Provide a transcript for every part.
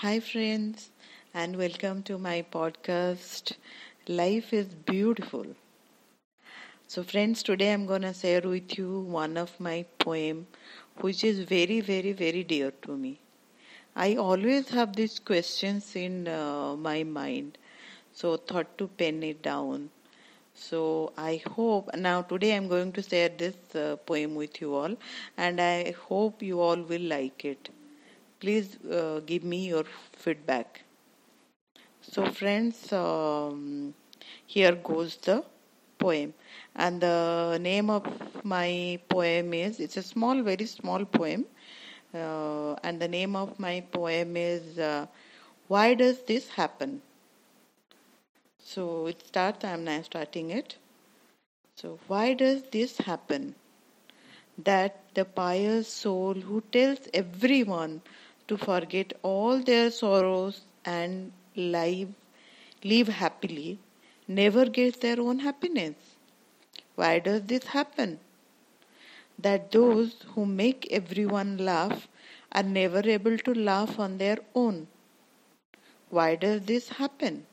Hi, friends, and welcome to my podcast. Life is beautiful. So, friends, today I'm gonna share with you one of my poem, which is very, very, very dear to me. I always have these questions in uh, my mind, so thought to pen it down. So I hope now today I'm going to share this uh, poem with you all, and I hope you all will like it please uh, give me your feedback. So friends um, here goes the poem. And the name of my poem is it's a small very small poem. Uh, and the name of my poem is uh, why does this happen? So it starts i'm now starting it. So why does this happen? That the pious soul who tells everyone to forget all their sorrows and live, live happily, never get their own happiness. Why does this happen? That those who make everyone laugh are never able to laugh on their own. Why does this happen?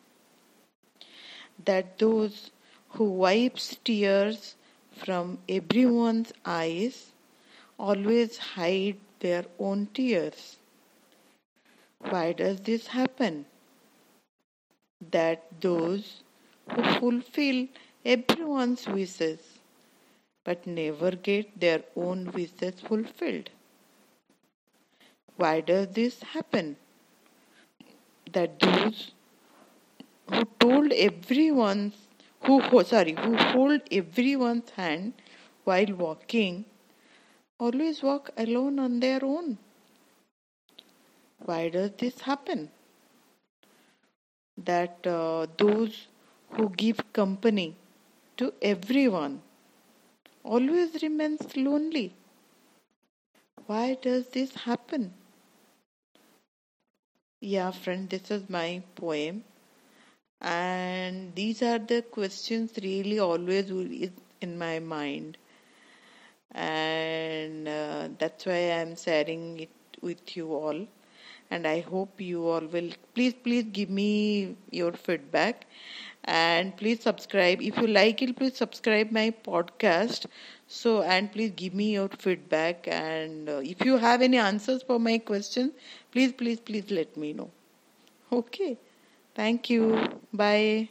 That those who wipes tears from everyone's eyes always hide their own tears. Why does this happen? That those who fulfill everyone's wishes but never get their own wishes fulfilled. Why does this happen? That those who told everyone's who sorry who hold everyone's hand while walking always walk alone on their own. Why does this happen? That uh, those who give company to everyone always remains lonely. Why does this happen? Yeah, friend, this is my poem, and these are the questions really always in my mind, and uh, that's why I'm sharing it with you all and I hope you all will please please give me your feedback. And please subscribe. If you like it please subscribe my podcast. So and please give me your feedback. And uh, if you have any answers for my question please please please let me know. Okay. Thank you. Bye